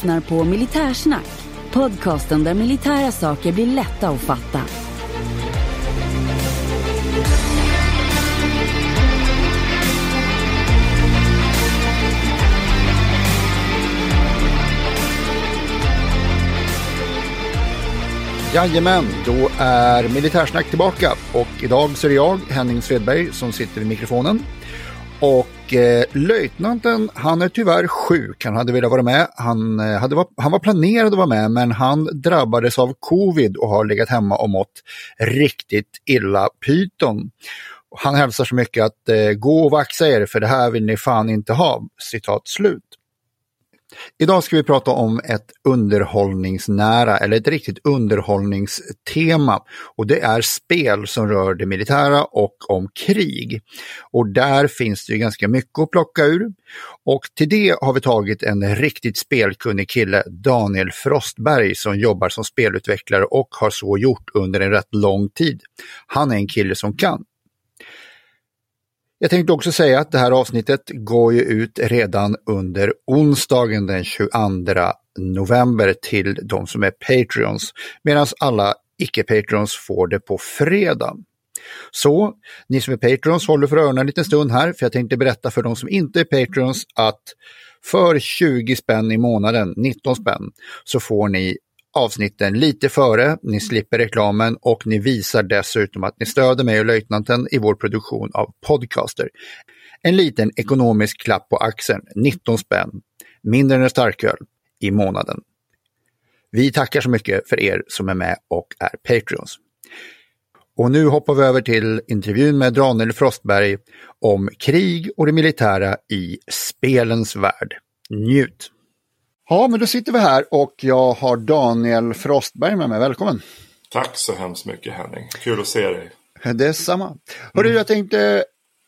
lyssnar på Militärsnack. Podcasten där militära saker blir lätta att fatta. Jajamän, då är Militärsnack tillbaka och idag så är det jag, Henning Svedberg, som sitter vid mikrofonen. Och eh, löjtnanten, han är tyvärr sjuk. Han hade velat vara med. Han, eh, hade, han var planerad att vara med, men han drabbades av covid och har legat hemma och mått riktigt illa pyton. Han hälsar så mycket att eh, gå och vaxa er för det här vill ni fan inte ha. Citat slut. Idag ska vi prata om ett underhållningsnära eller ett riktigt underhållningstema. Och det är spel som rör det militära och om krig. Och där finns det ju ganska mycket att plocka ur. Och till det har vi tagit en riktigt spelkunnig kille, Daniel Frostberg, som jobbar som spelutvecklare och har så gjort under en rätt lång tid. Han är en kille som kan. Jag tänkte också säga att det här avsnittet går ju ut redan under onsdagen den 22 november till de som är Patreons, medan alla icke-Patreons får det på fredag. Så ni som är Patreons håller för öronen en liten stund här, för jag tänkte berätta för de som inte är Patreons att för 20 spänn i månaden, 19 spänn, så får ni avsnitten lite före, ni slipper reklamen och ni visar dessutom att ni stöder mig och löjtnanten i vår produktion av podcaster. En liten ekonomisk klapp på axeln, 19 spänn, mindre än en starköl i månaden. Vi tackar så mycket för er som är med och är Patreons. Och nu hoppar vi över till intervjun med Daniel Frostberg om krig och det militära i spelens värld. Njut! Ja, men då sitter vi här och jag har Daniel Frostberg med mig. Välkommen! Tack så hemskt mycket Henning. Kul att se dig. Detsamma. Hörru, mm. jag tänkte,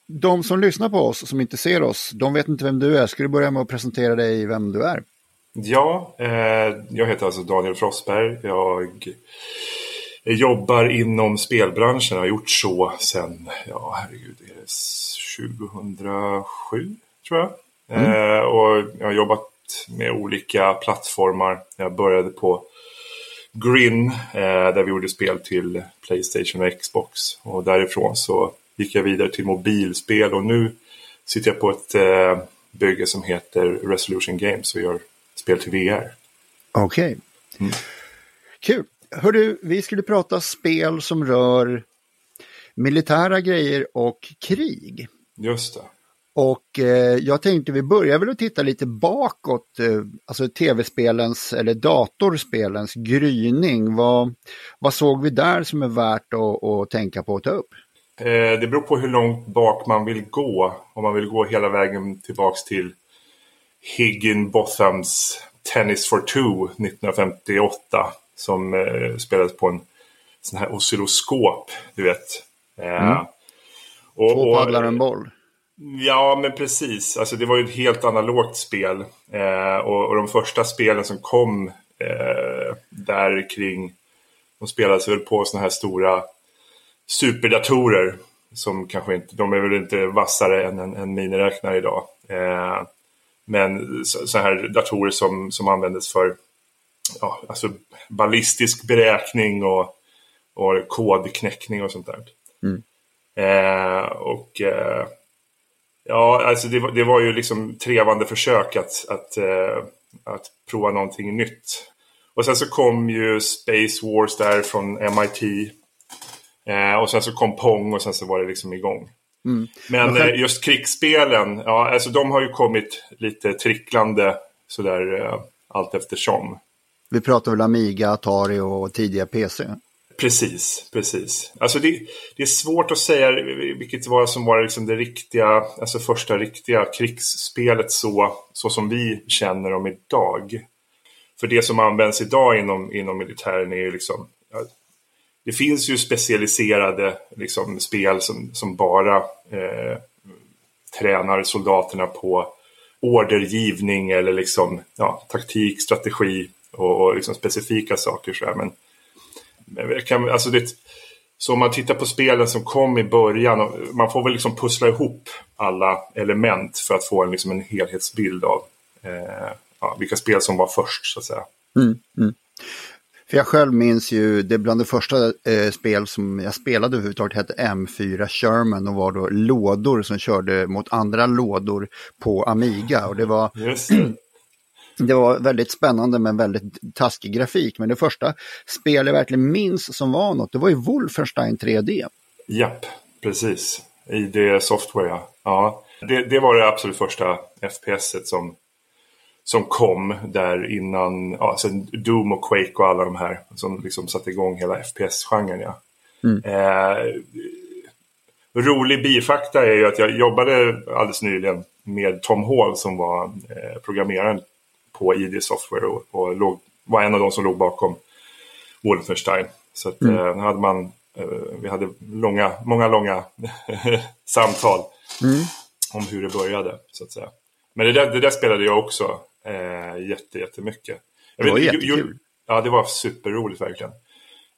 de som lyssnar på oss, som inte ser oss, de vet inte vem du är. Ska du börja med att presentera dig, vem du är? Ja, eh, jag heter alltså Daniel Frostberg. Jag jobbar inom spelbranschen och har gjort så sedan, ja herregud, är det 2007 tror jag. Mm. Eh, och jag har jobbat med olika plattformar. Jag började på Grin eh, där vi gjorde spel till Playstation och Xbox. Och därifrån så gick jag vidare till mobilspel och nu sitter jag på ett eh, bygge som heter Resolution Games och gör spel till VR. Okej. Okay. Mm. Kul. Hörru, vi skulle prata spel som rör militära grejer och krig. Just det. Och eh, jag tänkte vi börjar väl att titta lite bakåt, eh, alltså tv-spelens eller datorspelens gryning. Vad, vad såg vi där som är värt att, att tänka på att ta upp? Eh, det beror på hur långt bak man vill gå. Om man vill gå hela vägen tillbaks till Higginbothams Tennis for Two 1958 som eh, spelades på en sån här oscilloskop, du vet. Eh, mm. Och, Två paddlar en boll. Ja, men precis. Alltså, det var ju ett helt analogt spel. Eh, och, och, de första spelen som kom eh, där kring... De spelades väl på sådana här stora superdatorer. Som kanske inte... De är väl inte vassare än en, en miniräknare idag. Eh, men sådana här datorer som, som användes för ja, alltså ballistisk beräkning och, och kodknäckning och sånt där. Mm. Eh, och eh, Ja, alltså det var, det var ju liksom trevande försök att, att, uh, att prova någonting nytt. Och sen så kom ju Space Wars där från MIT. Eh, och sen så kom Pong och sen så var det liksom igång. Mm. Men uh, just krigsspelen, ja, alltså de har ju kommit lite tricklande sådär allt eftersom. Vi pratar väl Amiga, Atari och tidiga PC? Precis, precis. Alltså det, det, är svårt att säga vilket var som var liksom det riktiga, alltså första riktiga krigsspelet så, så som vi känner dem idag. För det som används idag inom, inom militären är ju liksom, ja, det finns ju specialiserade liksom, spel som, som bara eh, tränar soldaterna på ordergivning eller liksom, ja, taktik, strategi och, och liksom specifika saker. Så här. Men kan, alltså det, så om man tittar på spelen som kom i början, man får väl liksom pussla ihop alla element för att få en, liksom en helhetsbild av, eh, ja, vilka spel som var först så att säga. Mm, mm. För jag själv minns ju, det bland de första eh, spel som jag spelade överhuvudtaget hette M4 Sherman och var då lådor som körde mot andra lådor på Amiga. Och det var, det. Det. var väldigt spännande med väldigt taskig grafik. Men det första spel jag verkligen minns som var något, det var ju Wolfenstein 3D. Japp, precis. ID Software, ja. ja. Det, det var det absolut första FPS som som kom där innan, ja, alltså Doom och Quake och alla de här som liksom satte igång hela FPS-genren. Ja. Mm. Eh, rolig bifakta är ju att jag jobbade alldeles nyligen med Tom Hall som var eh, programmeraren på ID Software och, och låg, var en av de som låg bakom Wolfenstein. Så att, mm. eh, hade man, eh, vi hade långa, många långa samtal mm. om hur det började. så att säga. Men det där, det där spelade jag också eh, jätte, jättemycket. Jag det var vet, jättekul. Ja, det var superroligt verkligen.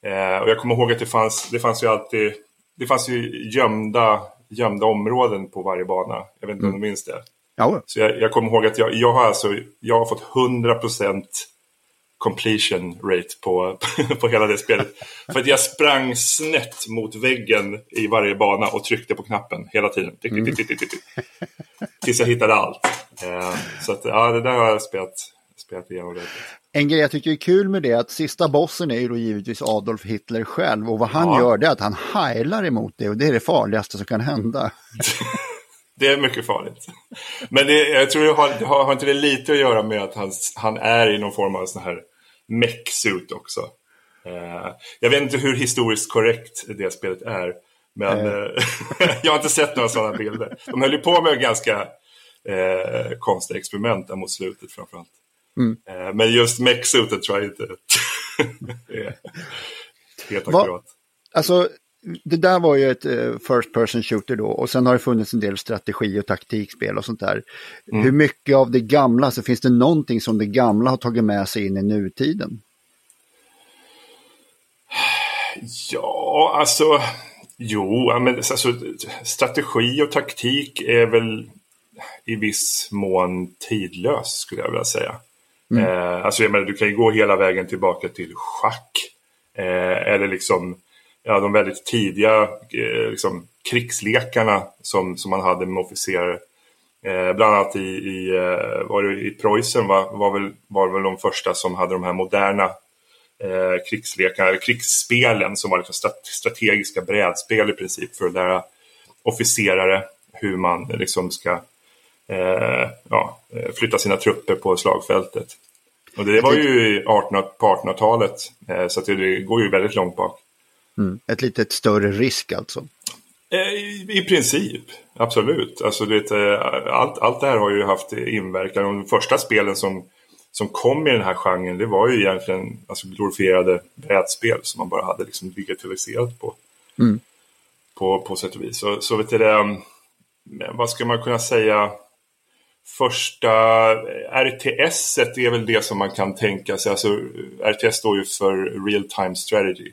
Eh, och jag kommer ihåg att det fanns, det fanns ju alltid, det fanns ju gömda, gömda områden på varje bana. Jag vet inte mm. om du minns det? Ja. Så jag, jag kommer ihåg att jag, jag, har alltså, jag har fått 100% completion rate på, på hela det spelet. För att jag sprang snett mot väggen i varje bana och tryckte på knappen hela tiden. Mm. Tills jag hittade allt. Eh, så att, ja, det där har jag spelat, spelat igenom. En grej jag tycker är kul med det är att sista bossen är ju då givetvis Adolf Hitler själv och vad han ja. gör det är att han heilar emot det och det är det farligaste som kan hända. det är mycket farligt. Men det, jag tror det har, har, har, inte det lite att göra med att han, han är i någon form av sån här mech-suit också. Uh, jag vet inte hur historiskt korrekt det spelet är. Men uh. jag har inte sett några sådana bilder. De höll ju på med ganska eh, konstiga experiment där mot slutet framförallt. Mm. Eh, men just mech-suitet tror jag inte är helt akkurat. Alltså, det där var ju ett uh, first person shooter då och sen har det funnits en del strategi och taktikspel och sånt där. Mm. Hur mycket av det gamla, så finns det någonting som det gamla har tagit med sig in i nutiden? Ja, alltså, jo, men, alltså, strategi och taktik är väl i viss mån tidlös skulle jag vilja säga. Mm. Eh, alltså jag menar, du kan ju gå hela vägen tillbaka till schack. Eh, eller liksom ja, de väldigt tidiga eh, liksom, krigslekarna som, som man hade med officerare. Eh, bland annat i, i, eh, var det, i Preussen var, var, väl, var väl de första som hade de här moderna eh, krigslekarna, eller krigsspelen som var liksom strategiska brädspel i princip för att lära officerare hur man liksom ska eh, ja, eh, flytta sina trupper på slagfältet. Och det var ju 18, på 1800-talet, eh, så det går ju väldigt långt bak. Mm. Ett lite större risk alltså? Eh, I, I, princip, absolut. Alltså det, allt, allt det här har ju haft inverkan. De första spelen som, som kom i den här genren det var ju egentligen alltså, glorifierade brädspel som man bara hade liksom digitaliserat på. Mm. På, på sätt och vis. Så, så vet du det, vad ska man kunna säga? Första RTS är väl det som man kan tänka sig. Alltså, RTS står ju för Real Time Strategy.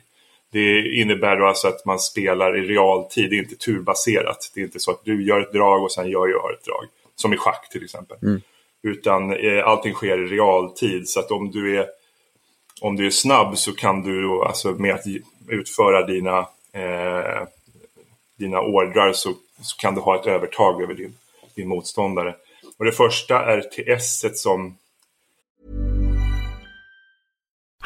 Det innebär då alltså att man spelar i realtid, det är inte turbaserat. Det är inte så att du gör ett drag och sen gör jag ett drag. Som i schack till exempel. Mm. Utan eh, allting sker i realtid så att om du är, om du är snabb så kan du alltså med att utföra dina, eh, dina ordrar så, så kan du ha ett övertag över din, din motståndare. Och det första RTS som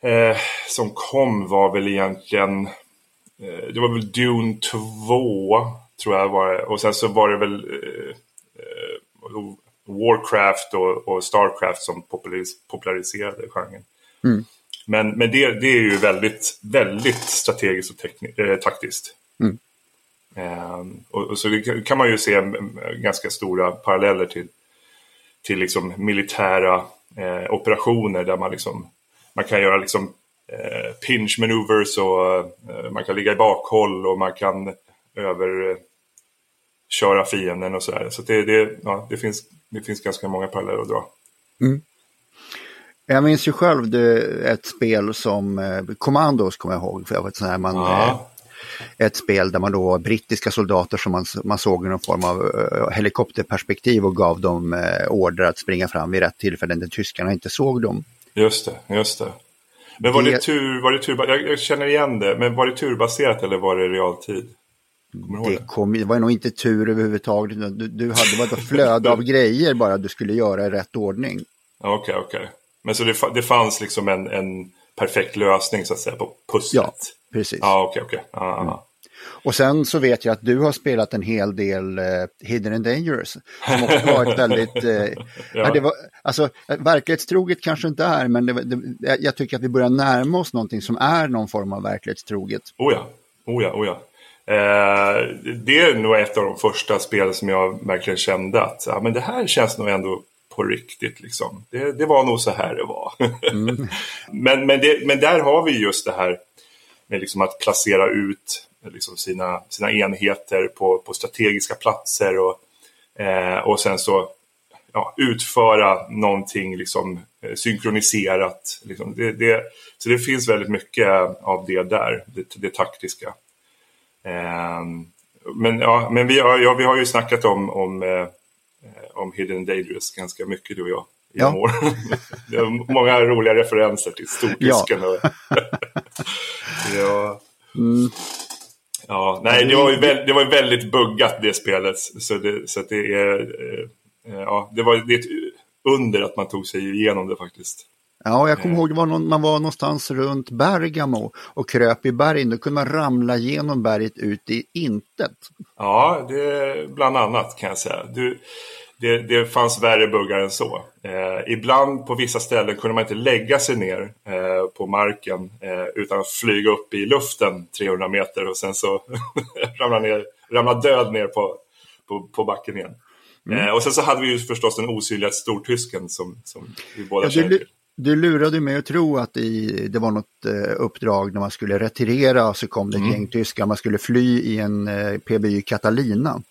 Eh, som kom var väl egentligen... Eh, det var väl Dune 2, tror jag var det. Och sen så var det väl eh, eh Warcraft och, och, Starcraft som popularis populariserade genren. Mm. Men, men det, det är ju väldigt, väldigt strategiskt och äh, taktiskt. Mm. Eh, och, och, så det kan man ju se ganska stora paralleller till, till liksom militära eh, operationer där man, liksom, man kan göra liksom, eh, pinch maneuvers och eh, man kan ligga i bakhåll och man kan överköra fienden och sådär. Så det, det, ja, det, finns, det finns ganska många paralleller att dra. Mm. Jag minns ju själv ett spel som eh, Commandos kommer jag ihåg. För jag var sån här man, ja. eh, ett spel där man då brittiska soldater som man, man såg i någon form av helikopterperspektiv och gav dem order att springa fram vid rätt tillfälle när tyskarna inte såg dem. Just det, just det. Men var det, det tur, var det tur, jag, jag, känner igen det, men var det turbaserat eller var det realtid? Det, kom, det var nog inte tur överhuvudtaget. Du, du hade bara ett flöde av grejer bara du skulle göra i rätt ordning. Okej, okay, okej. Okay. Men så det, det fanns liksom en, en perfekt lösning så att säga på pusslet? Ja, precis. Ja, okej, okej. Ah, mm. Och sen så vet jag att du har spelat en hel del uh, Hidden and Dangerous. Som också var ett väldigt, ja. ja. det var, alltså verklighetstroget kanske inte är, men det, det, jag tycker att vi börjar närma oss någonting som är någon form av verklighetstroget. Oh ja, oh ja, oh ja. Eh, det är nog ett av de första spelen som jag verkligen kände att ja, men det här känns nog ändå på riktigt. Liksom. Det, det var nog så här det var. Mm. men, men, det, men där har vi just det här med liksom att placera ut liksom sina, sina enheter på, på strategiska platser och, eh, och sen så ja, utföra någonting liksom, eh, synkroniserat. Liksom. Det, det, så det finns väldigt mycket av det där, det, det taktiska. Eh, men ja, men vi, har, ja, vi har ju snackat om, om eh, om Hidden Dangerous ganska mycket du och jag genom ja. det är många roliga referenser till stortysken. Ja. ja. Mm. Ja. Nej, det var ju väldigt, det var väldigt buggat det spelet. Så det, så det är... Eh, ja, det var det är ett under att man tog sig igenom det faktiskt. Ja, jag kommer ihåg det var någon, man var någonstans runt Bergamo och kröp i bergen. Då kunde man ramla genom berget ut i intet. Ja, det bland annat kan jag säga. Du, det, det fanns värre buggar än så. Eh, ibland på vissa ställen kunde man inte lägga sig ner eh, på marken eh, utan att flyga upp i luften 300 meter och sen så ramla, ner, ramla död ner på, på, på backen igen. Mm. Eh, och sen så hade vi ju förstås den osynliga stortysken som, som vi båda ja, känner till. Du lurade mig att tro att i, det var något eh, uppdrag när man skulle retirera så kom det ett mm. gäng tyskar, man skulle fly i en eh, PBY Catalina.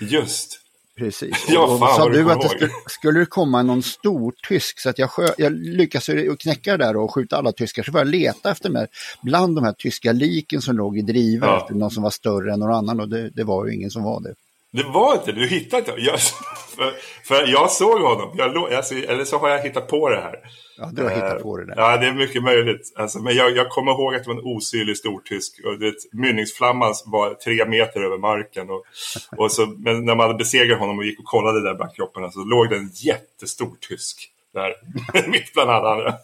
Just. Precis. Ja, och, fan, sa du att det skulle, skulle det komma någon stor tysk så att jag, skö, jag lyckades knäcka det där och skjuta alla tyskar så var jag leta efter mig bland de här tyska liken som låg i driver ja. efter någon som var större än någon annan och det, det var ju ingen som var det. Det var inte du hittade inte. Jag, för, för jag såg honom, jag, alltså, eller så har jag hittat på det här. Ja, du har hittat på det där. Ja, det är mycket möjligt. Alltså, men jag, jag kommer ihåg att det var en osynlig stortysk. Och det, mynningsflamman var tre meter över marken. Och, och så, men när man hade besegrat honom och gick och kollade där bland kropparna så låg det en jättestor tysk där, mitt bland andra.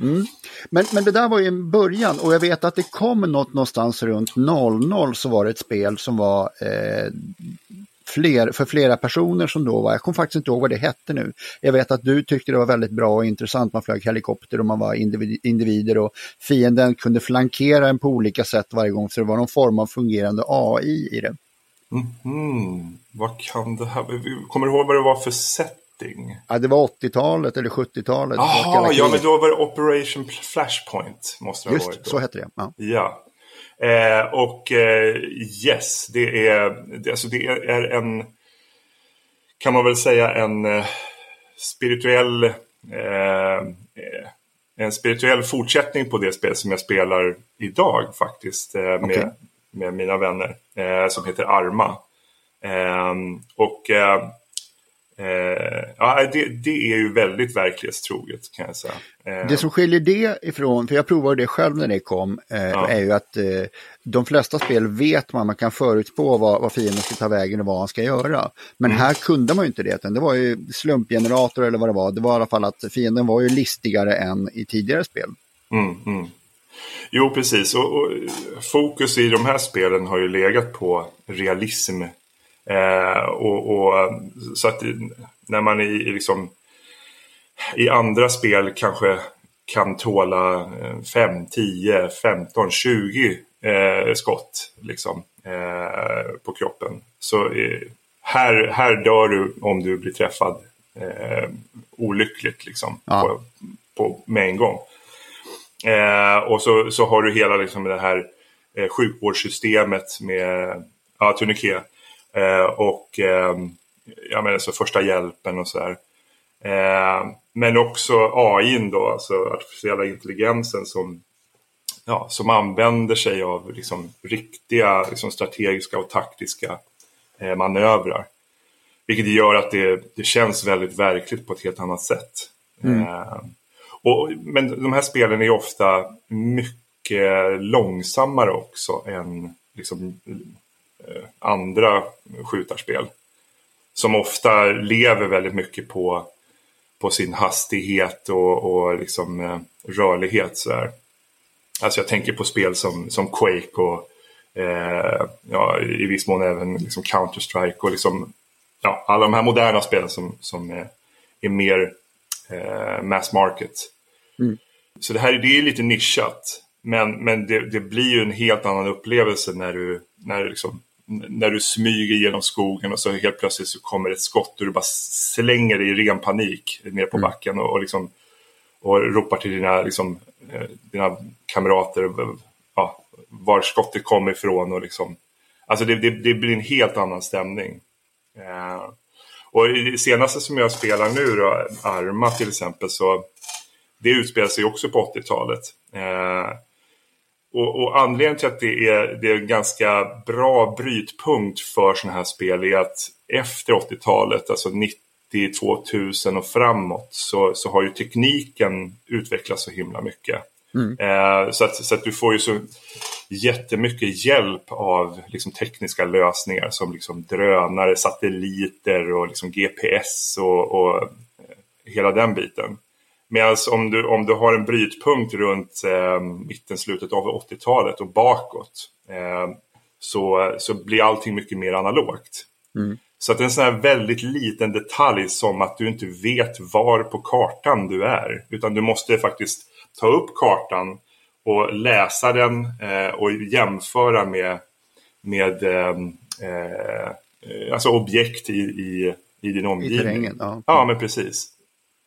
Mm. Men, men det där var ju en början och jag vet att det kom något någonstans runt 00 så var det ett spel som var eh, fler, för flera personer som då var, jag kommer faktiskt inte ihåg vad det hette nu. Jag vet att du tyckte det var väldigt bra och intressant, man flög helikopter och man var individer och fienden kunde flankera en på olika sätt varje gång så det var någon form av fungerande AI i det. Mm, vad kan det här, kommer du ihåg vad det var för setting? Ja, det var 80-talet eller 70-talet. Jaha, ja men då var det Operation Flashpoint. Måste det Just, ha varit då. så hette det. Ja. ja. Eh, och eh, yes, det är, det, alltså det är en, kan man väl säga, en eh, spirituell eh, en spirituell fortsättning på det spel som jag spelar idag faktiskt eh, med, okay. med mina vänner eh, som heter Arma. och Eh, ja, det, det, är ju väldigt verklighetstroget kan jag säga. Eh. Det som skiljer det ifrån, för jag provade det själv när det kom, eh, ja. är ju att eh, de flesta spel vet man, man kan förutspå vad, vad fienden ska ta vägen och vad han ska göra. Men mm. här kunde man ju inte det, det var ju slumpgenerator eller vad det var. Det var i alla fall att fienden var ju listigare än i tidigare spel. Mm, mm. Jo, precis. Och, och, fokus i de här spelen har ju legat på realism Eh, och, och, så att när man i, i, liksom, i andra spel kanske kan tåla 5, 10, 15, 20 eh, skott liksom, eh, på kroppen. Så eh, här, här dör du om du blir träffad eh, olyckligt liksom, ja. på, på, med en gång. Eh, och så, så har du hela liksom, det här sjukvårdssystemet med ja, turniké och ja, men alltså första hjälpen och sådär. Eh, men också AI då, alltså artificiella intelligensen som, ja, som använder sig av liksom, riktiga liksom, strategiska och taktiska eh, manövrar. Vilket gör att det, det känns väldigt verkligt på ett helt annat sätt. Mm. Eh, och, men de här spelen är ofta mycket långsammare också än liksom, eh, andra skjutarspel. Som ofta lever väldigt mycket på på sin hastighet och, och liksom, eh, rörlighet. Så där. Alltså jag tänker på spel som, som Quake och eh, ja, i viss mån även liksom Counter-Strike och liksom, ja, alla de här moderna spelen som, som är, är mer eh, mass market. Mm. Så det här det är lite nischat. Men, men det, det, blir ju en helt annan upplevelse när du, när liksom när du smyger genom skogen och så helt plötsligt så kommer ett skott och du bara slänger dig i ren panik ner på mm. backen och, och, liksom, och ropar till dina, liksom, eh, dina kamrater ja, var skottet kommer ifrån. Och liksom, alltså det, det, det blir en helt annan stämning. Eh, och det senaste som jag spelar nu, då, Arma till exempel, så det utspelar sig också på 80-talet. Eh, och, och, anledningen till att det är, det är en ganska bra brytpunkt för sådana här spel är att efter 80-talet, alltså 90 2000 och framåt, så, så har ju tekniken utvecklats så himla mycket. Mm. Eh, så, att, så att du får ju så jättemycket hjälp av liksom, tekniska lösningar som liksom, drönare, satelliter och liksom, GPS och, och eh, hela den biten. Medan om du, om du har en brytpunkt runt eh, mitten, slutet av 80-talet och bakåt eh, så, så blir allting mycket mer analogt. Mm. Så att en sån här väldigt liten detalj som att du inte vet var på kartan du är. Utan du måste faktiskt ta upp kartan och läsa den eh, och jämföra med, med eh, eh alltså objekt i, i, i din omgivning. I terrängen, ja. ja, men precis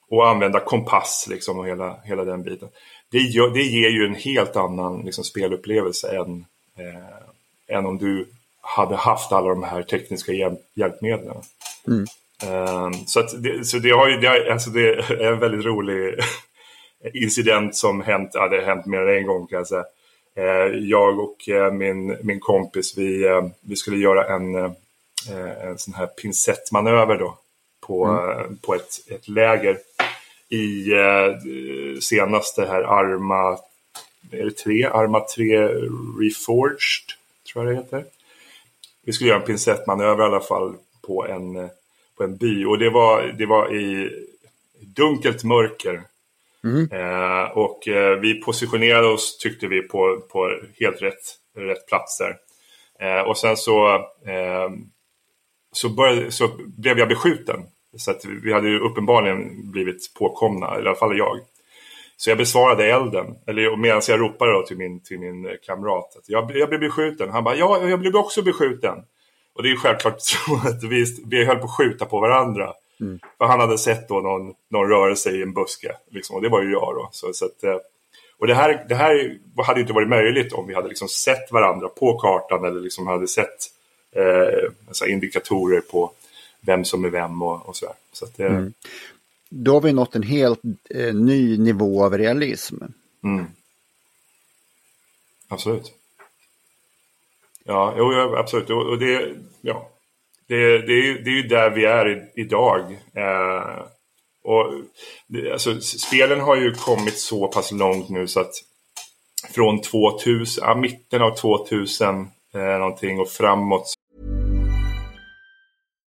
och använda kompass liksom och hela, hela den biten. Det, gör, det ger ju en helt annan liksom, spelupplevelse än, eh, än om du hade haft alla de här tekniska hjälp, hjälpmedlen. Mm. Eh, så, det, så det, har ju, det, har, alltså det är en väldigt rolig incident som hänt, ja, det har hänt mer än en gång kan jag säga. Eh, jag och eh, min, min kompis, vi, eh, vi skulle göra en, eh, en sån här pincettmanöver då på, mm. på ett, ett läger i eh, senaste här Arma, är det tre? Arma 3 Reforged, tror jag det heter. Vi skulle göra en pincettmanöver i alla fall på en, på en by och det var, det var i dunkelt mörker. Mm. Eh, och eh, vi positionerade oss, tyckte vi, på, på helt rätt, rätt platser. Eh, och sen så, eh, så, började, så blev jag beskjuten så att vi hade ju uppenbarligen blivit påkomna, i alla fall jag. Så jag besvarade elden, eller medan jag ropade då till min, till min kamrat att jag, jag blev beskjuten. Han bara, ja, jag blev också beskjuten. Och det är självklart så att vi, vi höll på att skjuta på varandra. Mm. För han hade sett då någon, någon rörelse i en buske, liksom, och det var ju jag då. Så, så att, eh, och det här, det här hade inte varit möjligt om vi hade liksom sett varandra på kartan eller liksom hade sett eh, alltså indikatorer på, vem som är vem och, och sådär. Så att det... Mm. Då har vi nått en helt eh, ny nivå av realism. Mm. Absolut. Ja, jo, absolut. Och det, ja, det, det, är, det är ju där vi är idag. Eh, och alltså, spelen har ju kommit så pass långt nu så att från 2000, ja, mitten av 2000 eh, någonting och framåt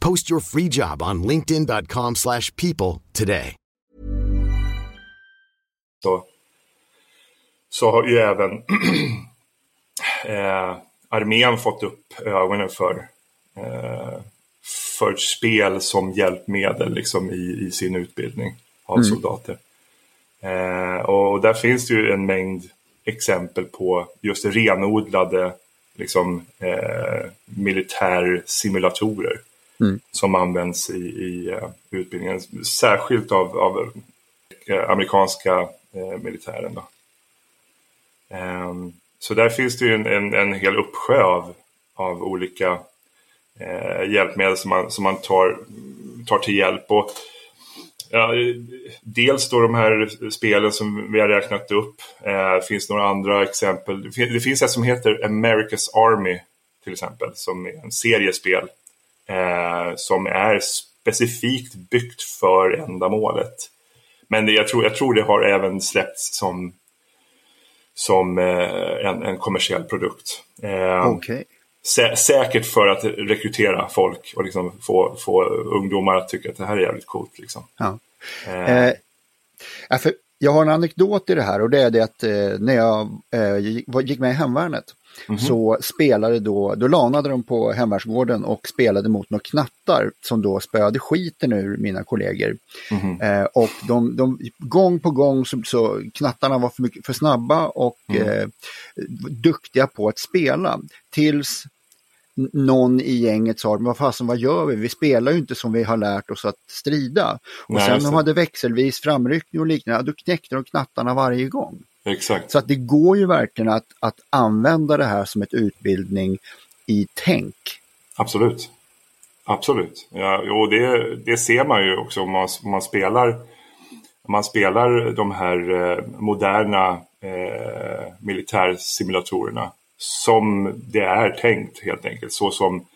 Post your free job on linkedin.com/people slash people today. Så, så har ju även eh, armén fått upp ögonen för, eh, för spel som hjälpmedel liksom, i, i sin utbildning av soldater. Eh, och där finns det ju en mängd exempel på just renodlade liksom, eh, Mm. som används i, i uh, utbildningen. Särskilt av, av eh, amerikanska eh, militären. Då. Ehm, så där finns det ju en, en, en hel uppsjö av, av olika eh, hjälpmedel som man, som man tar, tar till hjälp. Och, ja, dels då de här spelen som vi har räknat upp. Eh, det finns några andra exempel. Det det finns ett som heter America's Army till exempel. Som är en serie spel Eh, som är specifikt byggt för ändamålet. Men det, jag, tror, jag tror det har även släppts som, som eh, en, en kommersiell produkt. Eh, Okej. sä, säkert för att rekrytera folk och liksom få, få ungdomar att tycka att det här är jävligt coolt. Liksom. Ja. Eh, Eh, ja, för jag har en anekdot i det här och det är det att eh, när jag gick med i hemvärnet så spelade då, då lanade de på hemvärnsgården och spelade mot några knattar som då spöade skiten ur mina kollegor. Eh, och de, de, gång på gång så, så knattarna var för, mycket, för snabba och eh, duktiga på att spela. Tills någon i gänget sa, men vad fasen vad gör vi? Vi spelar ju inte som vi har lärt oss att strida. Och Nej, sen de hade växelvis framryckning och liknande, då knäckte de knattarna varje gång. Exakt. Så att det går ju verkligen att, att använda det här som ett utbildning i tänk. Absolut. Absolut. Ja, och det, det ser man ju också om man, om man spelar man spelar de här eh, moderna eh, militärsimulatorerna som det är tänkt helt enkelt. Så som,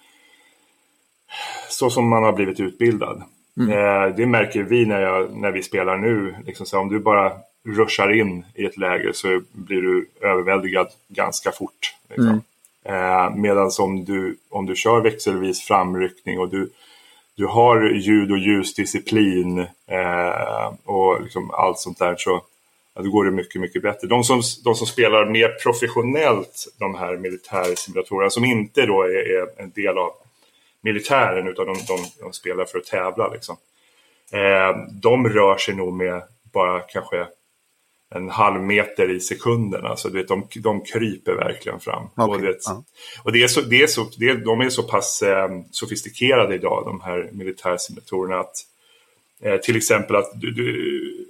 så som man har blivit utbildad. Eh, det märker vi när, jag, när vi spelar nu. Liksom så om du bara ruschar in i ett läge så blir du överväldigad ganska fort. Liksom. Eh, Medan om du, om du kör växelvis framryckning och du, du har ljud och ljusdisciplin eh, och liksom allt sånt där så ja, då går det mycket, mycket bättre. De som, de som spelar mer professionellt, de här militärsimulatorerna, som inte då är, är en del av militären utan de, de, de spelar för att tävla. Liksom. Eh, de rör sig nog med bara kanske en halv meter i sekunden. Alltså, du vet, de, de kryper verkligen fram. Och det, ja. och det är så, det är så, det är, de är så pass eh, sofistikerade idag, de här militärsimulatorerna, att eh, till exempel att du, du,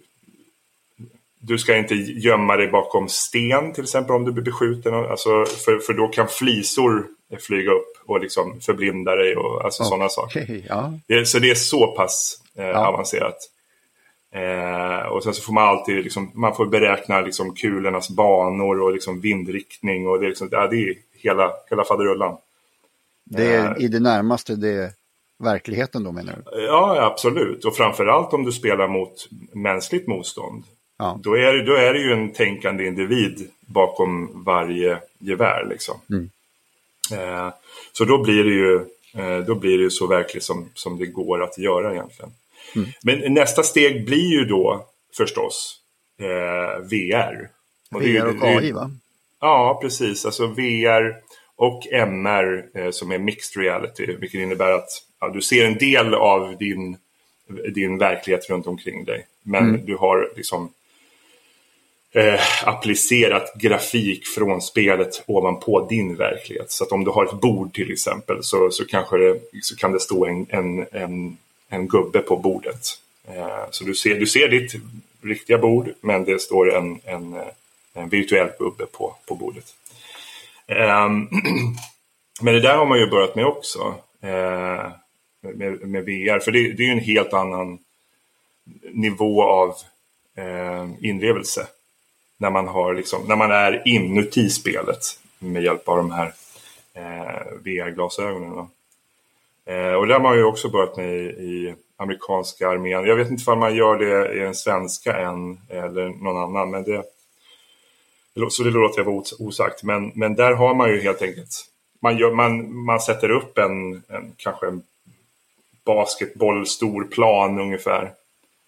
du ska inte gömma dig bakom sten till exempel om du blir beskjuten. Alltså, för, för då kan flisor flyga upp och liksom förblinda dig och alltså sådana saker. Ja. Det, så det är så pass eh, Ja. avancerat. Eh, och sen så får man alltid liksom, man får beräkna liksom kulornas banor och liksom vindriktning och det är, liksom, ja, det är hela, hela faderullan. Det är i det närmaste det verkligheten då menar du? Ja, absolut. Och framförallt om du spelar mot mänskligt motstånd. Ja. Då, är, det- då är det ju en tänkande individ bakom varje gevär. Liksom. Eh, så då blir det ju, eh, då blir det ju så verkligt som, som det går att göra egentligen. Men nästa steg blir ju då förstås eh, VR. Och VR och det AI va? Ja, precis. Alltså VR och MR eh, som är mixed reality. Vilket innebär att ja, du ser en del av din, din verklighet runt omkring dig. Men du har liksom eh, applicerat grafik från spelet ovanpå din verklighet. Så att om du har ett bord till exempel så, så kanske det, så kan det stå en, en, en, en gubbe på bordet. Eh, så du ser, du ser ditt riktiga bord men det står en, en, eh, en virtuell gubbe på, på bordet. Ehm, men det där har man ju börjat med också. Eh, med, med VR. För det, det är ju en helt annan nivå av inlevelse när man, har liksom, när man är inuti spelet med hjälp av de här VR-glasögonen. Eh, och det har man ju också börjat med i, i amerikanska armén. Jag vet inte om man gör det i den svenska än eller någon annan. Men det, så det låter jag vara osagt. Men, men där har man ju helt enkelt man, gör, man, man sätter upp en, en kanske en basketbollstor plan ungefär.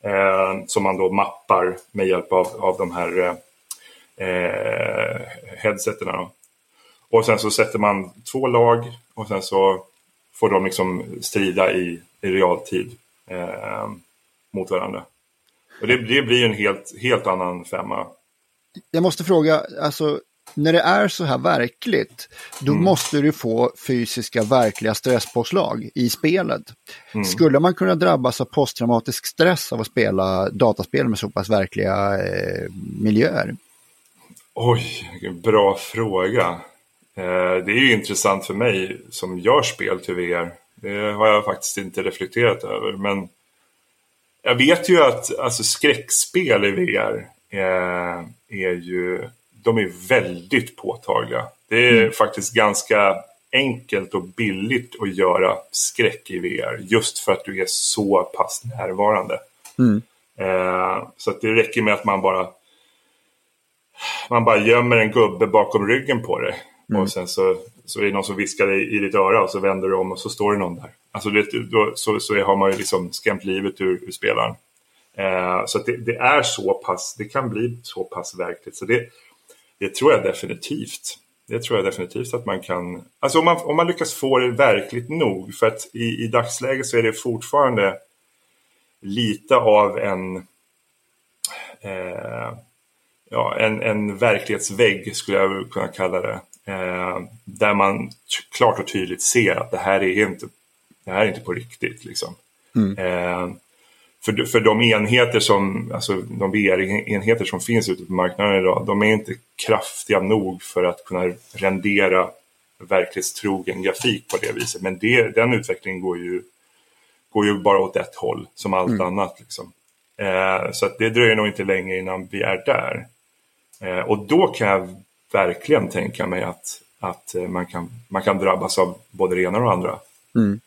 Eh, som man då mappar med hjälp av, av de här eh, eh. Och sen så sätter man två lag och sen så får de liksom strida i, i realtid eh, mot varandra. Och det, det blir en helt, helt annan femma. Jag måste fråga, alltså när det är så här verkligt, då mm. måste du få fysiska verkliga stresspåslag i spelet. Mm. Skulle man kunna drabbas av posttraumatisk stress av att spela dataspel med så pass verkliga eh, miljöer? Oj, bra fråga. Eh, det är ju intressant för mig som gör spel till VR. Det har jag faktiskt inte reflekterat över. Men jag vet ju att alltså, skräckspel i VR är, eh, är ju de är väldigt påtagliga. Det är mm. faktiskt ganska enkelt och billigt att göra skräck i VR. Just för att du är så pass närvarande. Mm. Eh, så att det räcker med att man bara man bara gömmer en gubbe bakom ryggen på dig. Mm. Och sen så, så är det någon som viskar i, i ditt öra och så vänder du om och så står det någon där. Alltså det, då, så, så har man ju liksom skrämt livet ur, ur spelaren. Eh, så det, det, är så pass, det kan bli så pass verkligt. Så det, det tror jag definitivt. Det tror jag definitivt att man kan. Alltså om man, om man lyckas få det verkligt nog. För att i, i dagsläget så är det fortfarande lite av en, eh, ja, en, en verklighetsvägg skulle jag kunna kalla det. Eh, där man klart och tydligt ser att det här är inte, det här är inte på riktigt. Liksom. Mm. Eh, för, för de enheter som, alltså de VR-enheter som finns ute på marknaden idag, de är inte kraftiga nog för att kunna rendera verklighetstrogen grafik på det viset. Men det, den utvecklingen går ju, går ju bara åt ett håll, som allt mm. annat. Liksom. Eh, så det dröjer nog inte länge innan vi är där. Eh, och då kan jag verkligen tänka mig att, att eh, man, kan, man kan drabbas av både det ena och det andra. Mm.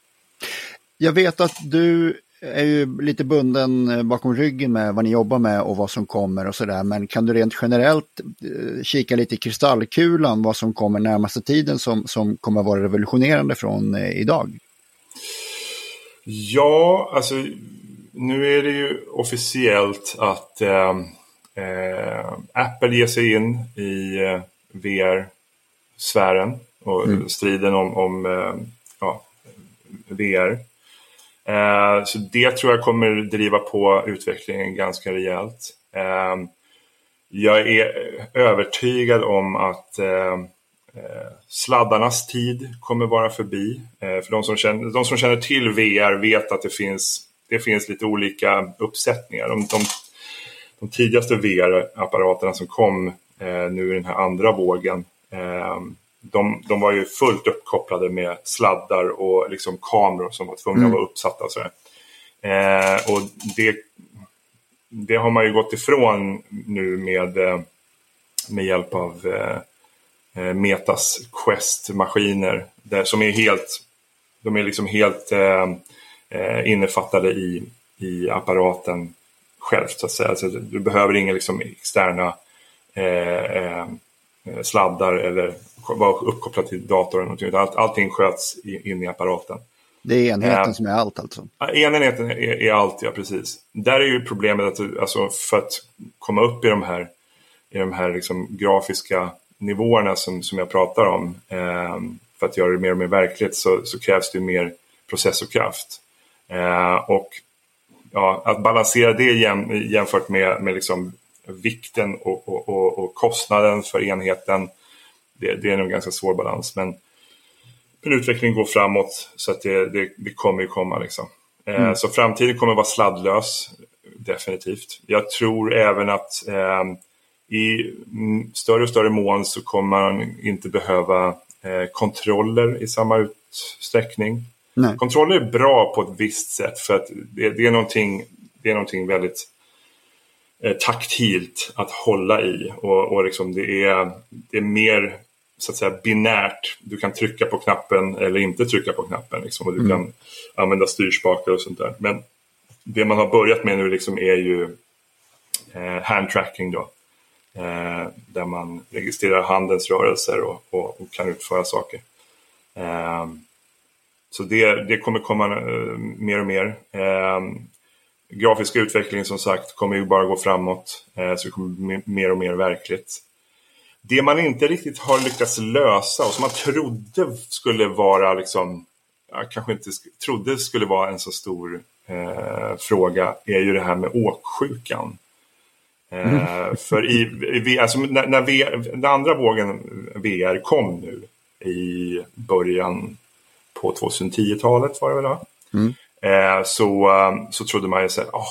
Jag vet att du är ju lite bunden eh, bakom ryggen med vad ni jobbar med och vad som kommer och sådär. Men kan du rent generellt eh, kika lite i kristallkulan vad som kommer närmaste tiden som, som kommer vara revolutionerande från idag? Ja, alltså nu är det ju officiellt att eh, eh, Apple ger sig in i eh, VR-sfären och mm. striden om, om ja, VR. Eh, så det tror jag kommer driva på utvecklingen ganska rejält. Eh, jag är övertygad om att eh, sladdarnas tid kommer vara förbi. För de som, känner, de som känner till VR vet att det finns, det finns lite olika uppsättningar. De, de, de tidigaste VR-apparaterna som kom nu i den här andra vågen de, de var ju fullt uppkopplade med sladdar och liksom kameror som var tvungna mm. att vara uppsatta. Och, eh, och det, det har man ju gått ifrån nu med, eh, med hjälp av eh, eh, Metas Quest-maskiner. Som är helt, de är liksom helt eh, eh, innefattade i, i apparaten själv så att säga. Alltså, du behöver inga liksom, externa eh, sladdar eller vara uppkopplad till datorn. Allt, allting sköts in i apparaten. Det är enheten äh, som är allt alltså? Enheten är, är, allt, ja precis. Där är ju problemet att alltså, för att komma upp i de här, i de här liksom, grafiska nivåerna som, som jag pratar om, eh, för att göra det mer och mer verkligt så, så krävs det mer processorkraft. Eh, och ja, att balansera det jäm, jämfört med, med liksom, vikten och, och, och, och kostnaden för enheten. Det, det, är nog en ganska svår balans. Men, men utvecklingen går framåt så att det, det, det kommer ju komma. Liksom. Eh, mm. Så framtiden kommer vara sladdlös, definitivt. Jag tror även att eh, i större och större mån så kommer man inte behöva eh, kontroller i samma utsträckning. Nej. Kontroller är bra på ett visst sätt för att det, det är, någonting, det är någonting väldigt eh, taktilt att hålla i och, och liksom det, är, det är mer så att säga binärt. Du kan trycka på knappen eller inte trycka på knappen liksom, och du mm. kan använda styrspakar och sånt där. Men det man har börjat med nu liksom är ju eh, handtracking då. Eh, där man registrerar handens rörelser och, och, och kan utföra saker. Eh, så det, det kommer komma eh, mer och mer. Eh, grafiska utvecklingen som sagt kommer ju bara gå framåt. Eh, så det kommer bli mer och mer verkligt. Det man inte riktigt har lyckats lösa och som man trodde skulle vara liksom, jag kanske inte trodde skulle vara en så stor eh, fråga är ju det här med åksjukan. Eh, för i, i, alltså när, när VR, den andra vågen VR kom nu i början på 2010-talet var det väl va? Mm. Eh, så, um, så trodde man ju så här, oh,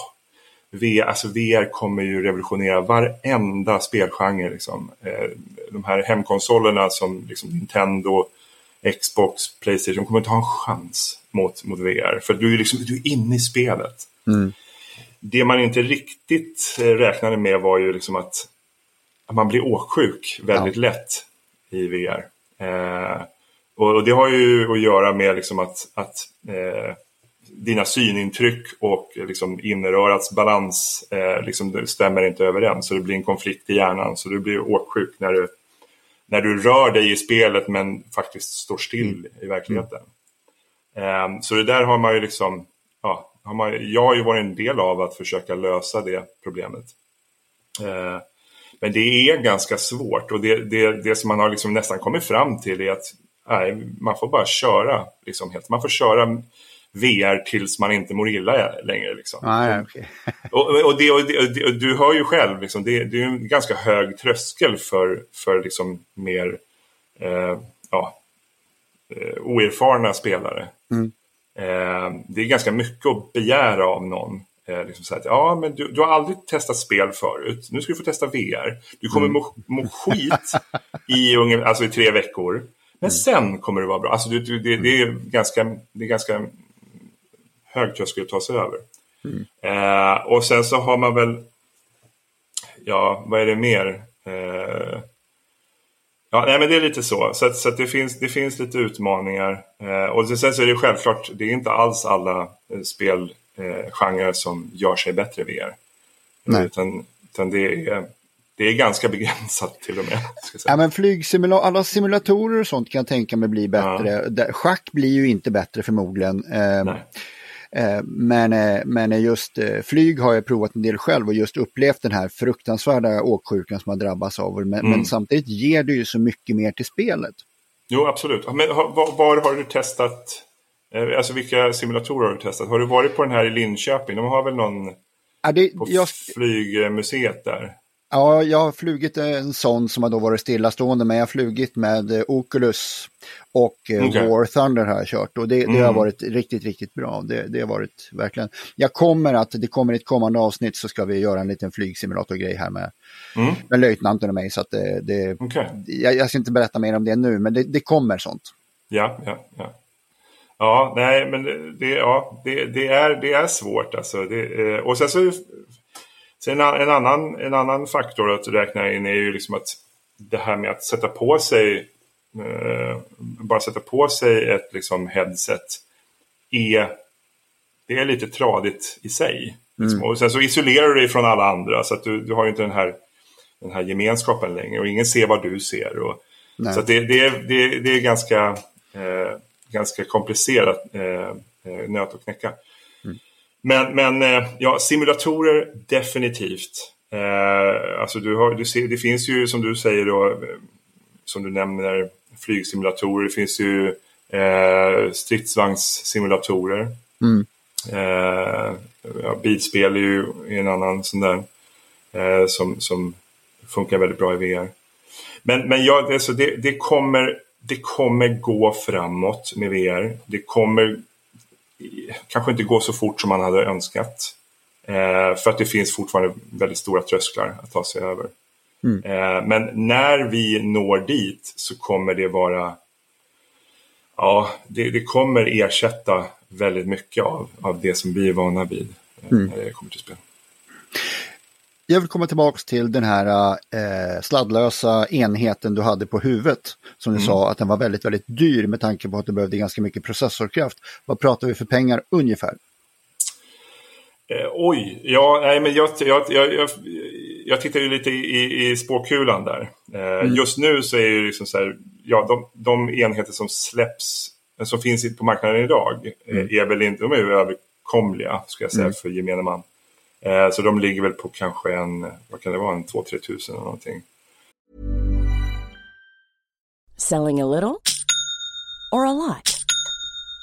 VR, alltså VR kommer ju revolutionera varenda spelgenre. Liksom. Eh, de här hemkonsolerna som liksom Nintendo, Xbox, Playstation kommer inte ha en chans mot, mot VR. För du är, liksom, du är inne i spelet. Mm. Det man inte riktigt eh, räknade med var ju liksom att, att man blir åksjuk väldigt ja. lätt i VR. Eh, och, det har ju att göra med liksom att, att eh, dina synintryck och liksom innerörats balans eh, liksom stämmer inte överens. Så det blir en konflikt i hjärnan. Så du blir åksjuk när du, när du rör dig i spelet men faktiskt står still mm. i verkligheten. Mm. Eh, så det där har man ju liksom, ja, har man, jag har ju varit en del av att försöka lösa det problemet. Eh, men det är ganska svårt och det, det, det som man har liksom nästan kommit fram till är att nej, man får bara köra. Liksom, helt. Man får köra VR tills man inte mår illa längre. Liksom. Ah, okay. och, och, det, och, det, och, du hör ju själv, liksom, det, det, är en ganska hög tröskel för, för liksom mer eh, ja, eh, oerfarna spelare. Mm. Eh, det är ganska mycket att begära av någon. Eh, liksom så att, ja, men du, du har aldrig testat spel förut, nu ska du få testa VR. Du kommer mm. må, må skit i, alltså i tre veckor. Men mm. sen kommer det vara bra. Alltså, det, det, det, är ganska, det är ganska hög tröskel att ta sig över. Mm. Eh, och sen så har man väl, ja vad är det mer? Eh, ja, nej men det är lite så. Så, att, så att det, finns, det finns lite utmaningar. Eh, och sen så är det självklart, det är inte alls alla eh, spelgenrer som gör sig bättre VR. Nej. Utan, utan det är det är ganska begränsat till och med. Ja, men flygsimula alla simulatorer och sånt kan jag tänka mig blir bättre. Ja. Schack blir ju inte bättre förmodligen. Eh, Eh, men, eh, men just eh, flyg har jag provat en del själv och just upplevt den här fruktansvärda åksjukan som har drabbats av. Men, mm. men samtidigt ger det ju så mycket mer till spelet. Jo, absolut. Men var, var har du testat? Alltså vilka simulatorer har du testat? Har du varit på den här i Linköping? De har väl någon ja, det, på jag... flygmuseet där? Ja, jag har flugit en sån som har då varit stillastående, men jag har flugit med eh, Oculus och eh, okay. War Thunder har jag kört och det, det mm. har varit riktigt, riktigt bra. Det, det, har varit verkligen. Jag kommer att, det kommer ett kommande avsnitt så ska vi göra en liten flygsimulatorgrej här med, mm. med löjtnanten och mig. Så att det, det okay. jag, jag, ska inte berätta mer om det nu, men det, det kommer sånt. Ja, ja, ja. Ja, nej, men det, ja, det, det, är, det är svårt alltså. Det, eh, och sen så Sen en annan, en annan faktor att räkna in är ju liksom att det här med att sätta på sig eh, bara sätta på sig ett liksom headset är, det är lite tradigt i sig. Mm. Och sen så isolerar du dig från alla andra så att du, du har inte den här, den här gemenskapen längre och ingen ser vad du ser. Och, så det, det, är, det, det är ganska, eh, ganska komplicerat eh, eh nöt att knäcka. Men, men eh, ja, simulatorer definitivt. Eh, alltså du har, du ser, det finns ju som du säger då, eh, som du nämner, flygsimulatorer. Det finns ju eh, stridsvagnssimulatorer. Mm. Eh, ja, bilspel är ju en annan sån där. eh, som, som funkar väldigt bra i VR. Men, men ja, alltså det, det, kommer, det kommer gå framåt med VR. Det kommer kanske inte gå så fort som man hade önskat. Eh, för att det finns fortfarande väldigt stora trösklar att ta sig över. Mm. Eh, men när vi når dit så kommer det vara Ja, det, det, kommer ersätta väldigt mycket av, av det som vi är vana vid eh, mm. när det kommer till spel. Jag vill komma tillbaka till den här eh, sladdlösa enheten du hade på huvudet. Som du mm. sa att den var väldigt, väldigt dyr med tanke på att du behövde ganska mycket processorkraft. Vad pratar vi för pengar ungefär? Eh, oj, ja, nej, men jag, jag, jag, jag, jag tittar ju lite i, i spåkulan där. Eh, mm. Just nu så är det liksom så här, ja, de, de enheter som släpps, som finns på marknaden idag, eh, mm. är väl inte, de är överkomliga, ska jag säga, mm. för gemene man. Eh, så de ligger väl på kanske en, vad kan det vara, en 2-3 tusen eller någonting. Selling a little or a lot?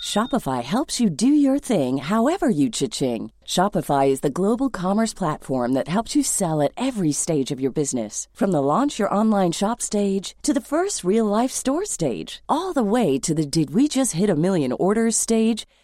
Shopify helps you do your thing however you cha-ching. Shopify is the global commerce platform that helps you sell at every stage of your business. From the launch your online shop stage to the first real life store stage, all the way to the did we just hit a million orders stage.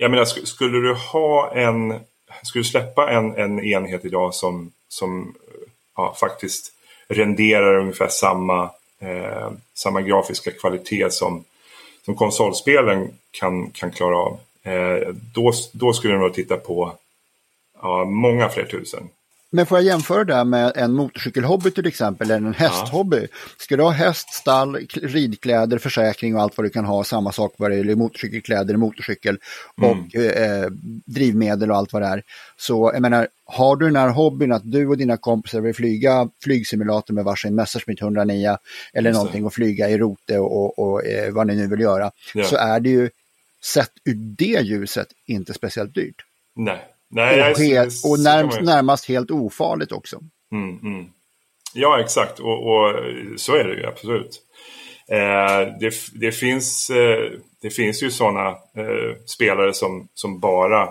jag menar, skulle du ha en skulle du släppa en, en enhet idag som, som ja, faktiskt renderar ungefär samma, eh, samma grafiska kvalitet som som konsolspelen kan, kan klara av. Eh, då, då skulle du nog titta på ja, många fler tusen. Men får jag jämföra det med en motorcykelhobby till exempel, eller en hästhobby? Ska du ha häst, stall, ridkläder, försäkring och allt vad du kan ha, samma sak vad det gäller motorcykelkläder, motorcykel och mm. eh, drivmedel och allt vad det är. Så jag menar, har du den här hobbyn att du och dina kompisar vill flyga flygsimulator med varsin Messerschmitt 109 eller någonting och flyga i rote och, och, och eh, vad ni nu vill göra, ja. så är det ju sett ur det ljuset inte speciellt dyrt. Nej, Nej, och, helt, och närmast, närmast helt ofarligt också. Mm, mm. Ja, exakt. Och, och, så är det ju absolut. Eh, det, det, finns, eh, det finns ju sådana eh, spelare som, som bara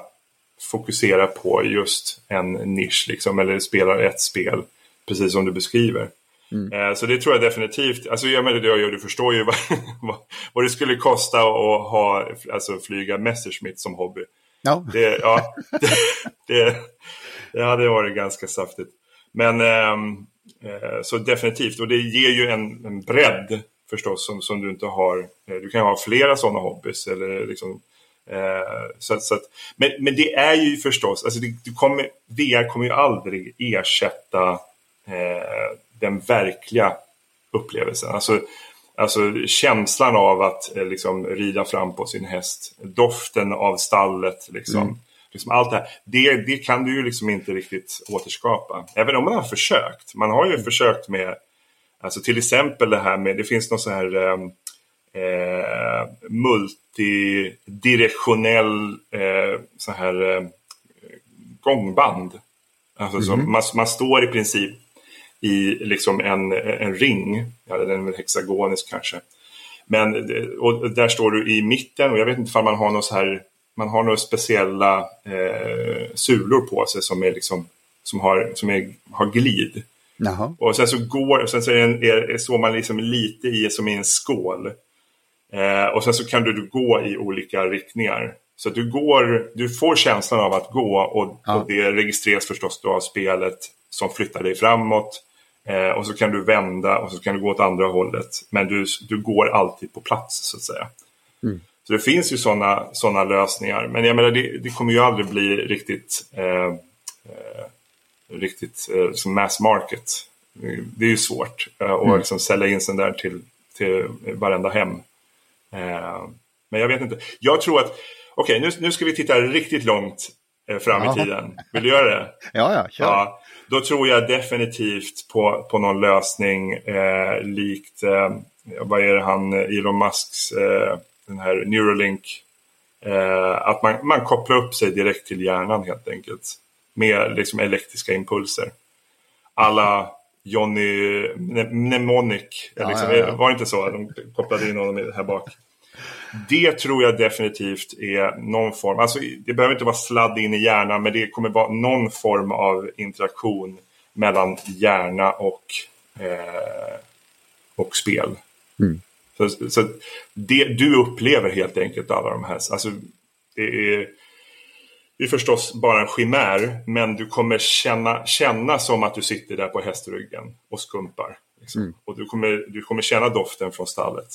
fokuserar på just en nisch, liksom, eller spelar ett spel, precis som du beskriver. Mm. Eh, så det tror jag definitivt. Alltså, jag menar, du, du förstår ju vad, vad det skulle kosta att ha, alltså, flyga Messerschmitt som hobby. Ja. Det, ja, det, det, det hade varit ganska saftigt. Men ehm, eh, så definitivt, och det ger ju en, en bredd förstås som, som du inte har. Eh, du kan ha flera sådana hobbys. Eller liksom, eh, så, så att, men, men det är ju förstås, alltså det, du kommer, VR kommer ju aldrig ersätta eh, den verkliga upplevelsen. Alltså, Alltså känslan av att eh, liksom, rida fram på sin häst. Doften av stallet. Liksom. Mm. Liksom allt det här. Det, det kan du ju liksom inte riktigt återskapa. Även om man har försökt. Man har ju mm. försökt med, alltså till exempel det här med, det finns någon sån här ehm, eh, multidirektionell eh, så här eh, gångband. Alltså, mm. så man, man står i princip i liksom en, en ring. Ja, den är väl hexagonisk kanske. Men och där står du i mitten och jag vet inte om man har något så här man har några speciella eh, sulor på sig som är liksom som har, som är, har glid. Jaha. Och sen så går, och sen så är, en, är, står man liksom lite i som i en skål. Eh, och sen så kan du gå i olika riktningar. Så du går, du får känslan av att gå och, ja. och det registreras förstås då av spelet som flyttar dig framåt. Eh, och så kan du vända och så kan du gå åt andra hållet. Men du, du går alltid på plats så att säga. Mm. Så det finns ju sådana såna lösningar. Men jag menar det, det kommer ju aldrig bli riktigt, eh, eh, riktigt eh, som mass market. Det är ju svårt eh, att mm. liksom sälja in sig där till, till varenda hem. Eh, men jag vet inte. Jag tror att, okej okay, nu, nu ska vi titta riktigt långt eh, fram ja. i tiden. Vill du göra det? Ja, ja, kör. Ja. Då tror jag definitivt på, på någon lösning eh, likt, eh, vad är det han, Elon Musks, eh, den här Neuralink. Eh, att man, man kopplar upp sig direkt till hjärnan helt enkelt. Med liksom elektriska impulser. Alla Johnny Mnemonic, ja, liksom, ja, ja. var det inte så? De kopplade in honom här bak. Det tror jag definitivt är någon form, alltså det behöver inte vara sladd in i hjärnan men det kommer vara någon form av interaktion mellan hjärna och, eh, och spel. Mm. Så, så det, du upplever helt enkelt alla de här, alltså det är, det är förstås bara en skimär men du kommer känna, känna som att du sitter där på hästryggen och skumpar. Liksom. Mm. Och du kommer, du kommer känna doften från stallet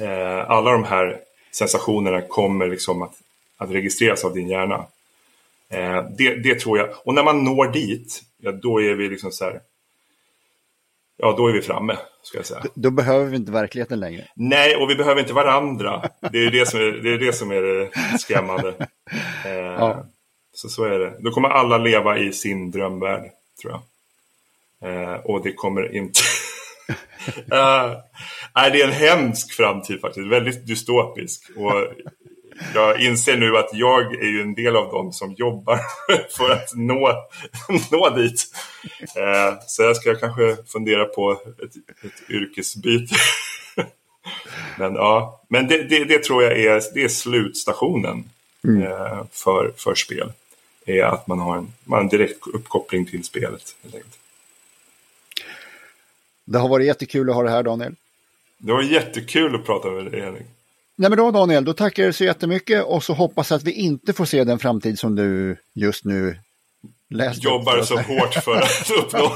eh, alla de här sensationerna kommer liksom att, att registreras av din hjärna. Eh, det, det, tror jag. Och när man når dit, ja, då är vi liksom så här. Ja, då är vi framme, ska jag säga. Då, då behöver vi inte verkligheten längre. Nej, och vi behöver inte varandra. Det är det som är det, är det, som är det skrämmande. Eh, ja. Så så är det. Då kommer alla leva i sin drömvärld, tror jag. Eh, och det kommer inte uh, nej, det är en hemsk framtid faktiskt, väldigt dystopisk. Och jag inser nu att jag är ju en del av dem som jobbar för att nå, nå dit. Uh, så jag ska kanske fundera på ett, ett yrkesbyte. men ja, men det, det, det, tror jag är, det är slutstationen mm. uh, för, för spel. Är att man har en, man har en direkt uppkoppling till spelet. Helt enkelt. Det har varit jättekul att ha det här Daniel. Det var jättekul att prata med dig Henrik. Nej men då Daniel, då tackar jag så jättemycket och så hoppas att vi inte får se den framtid som du just nu läste. Jobbar så hårt för att uppnå.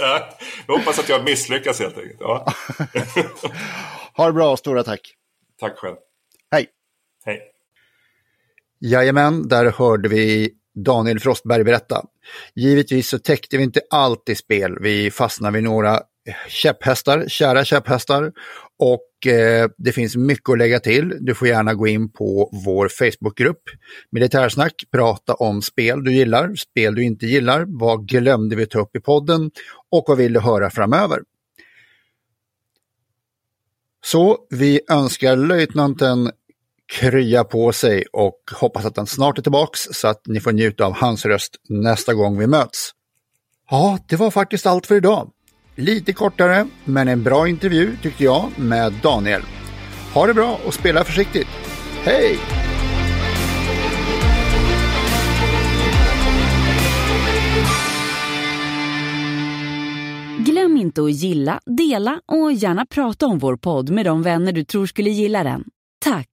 ja, jag hoppas att jag misslyckas helt enkelt. Ja. ha det bra, stora tack. Tack själv. Hej. Hej. Jajamän, där hörde vi Daniel Frostberg berätta. Givetvis så täckte vi inte allt i spel. Vi fastnade vid några käpphästar, kära käpphästar. Och eh, det finns mycket att lägga till. Du får gärna gå in på vår Facebookgrupp Militärsnack, prata om spel du gillar, spel du inte gillar, vad glömde vi ta upp i podden och vad vill du höra framöver? Så vi önskar löjtnanten krya på sig och hoppas att han snart är tillbaks så att ni får njuta av hans röst nästa gång vi möts. Ja, det var faktiskt allt för idag. Lite kortare, men en bra intervju tyckte jag med Daniel. Ha det bra och spela försiktigt. Hej! Glöm inte att gilla, dela och gärna prata om vår podd med de vänner du tror skulle gilla den. Tack!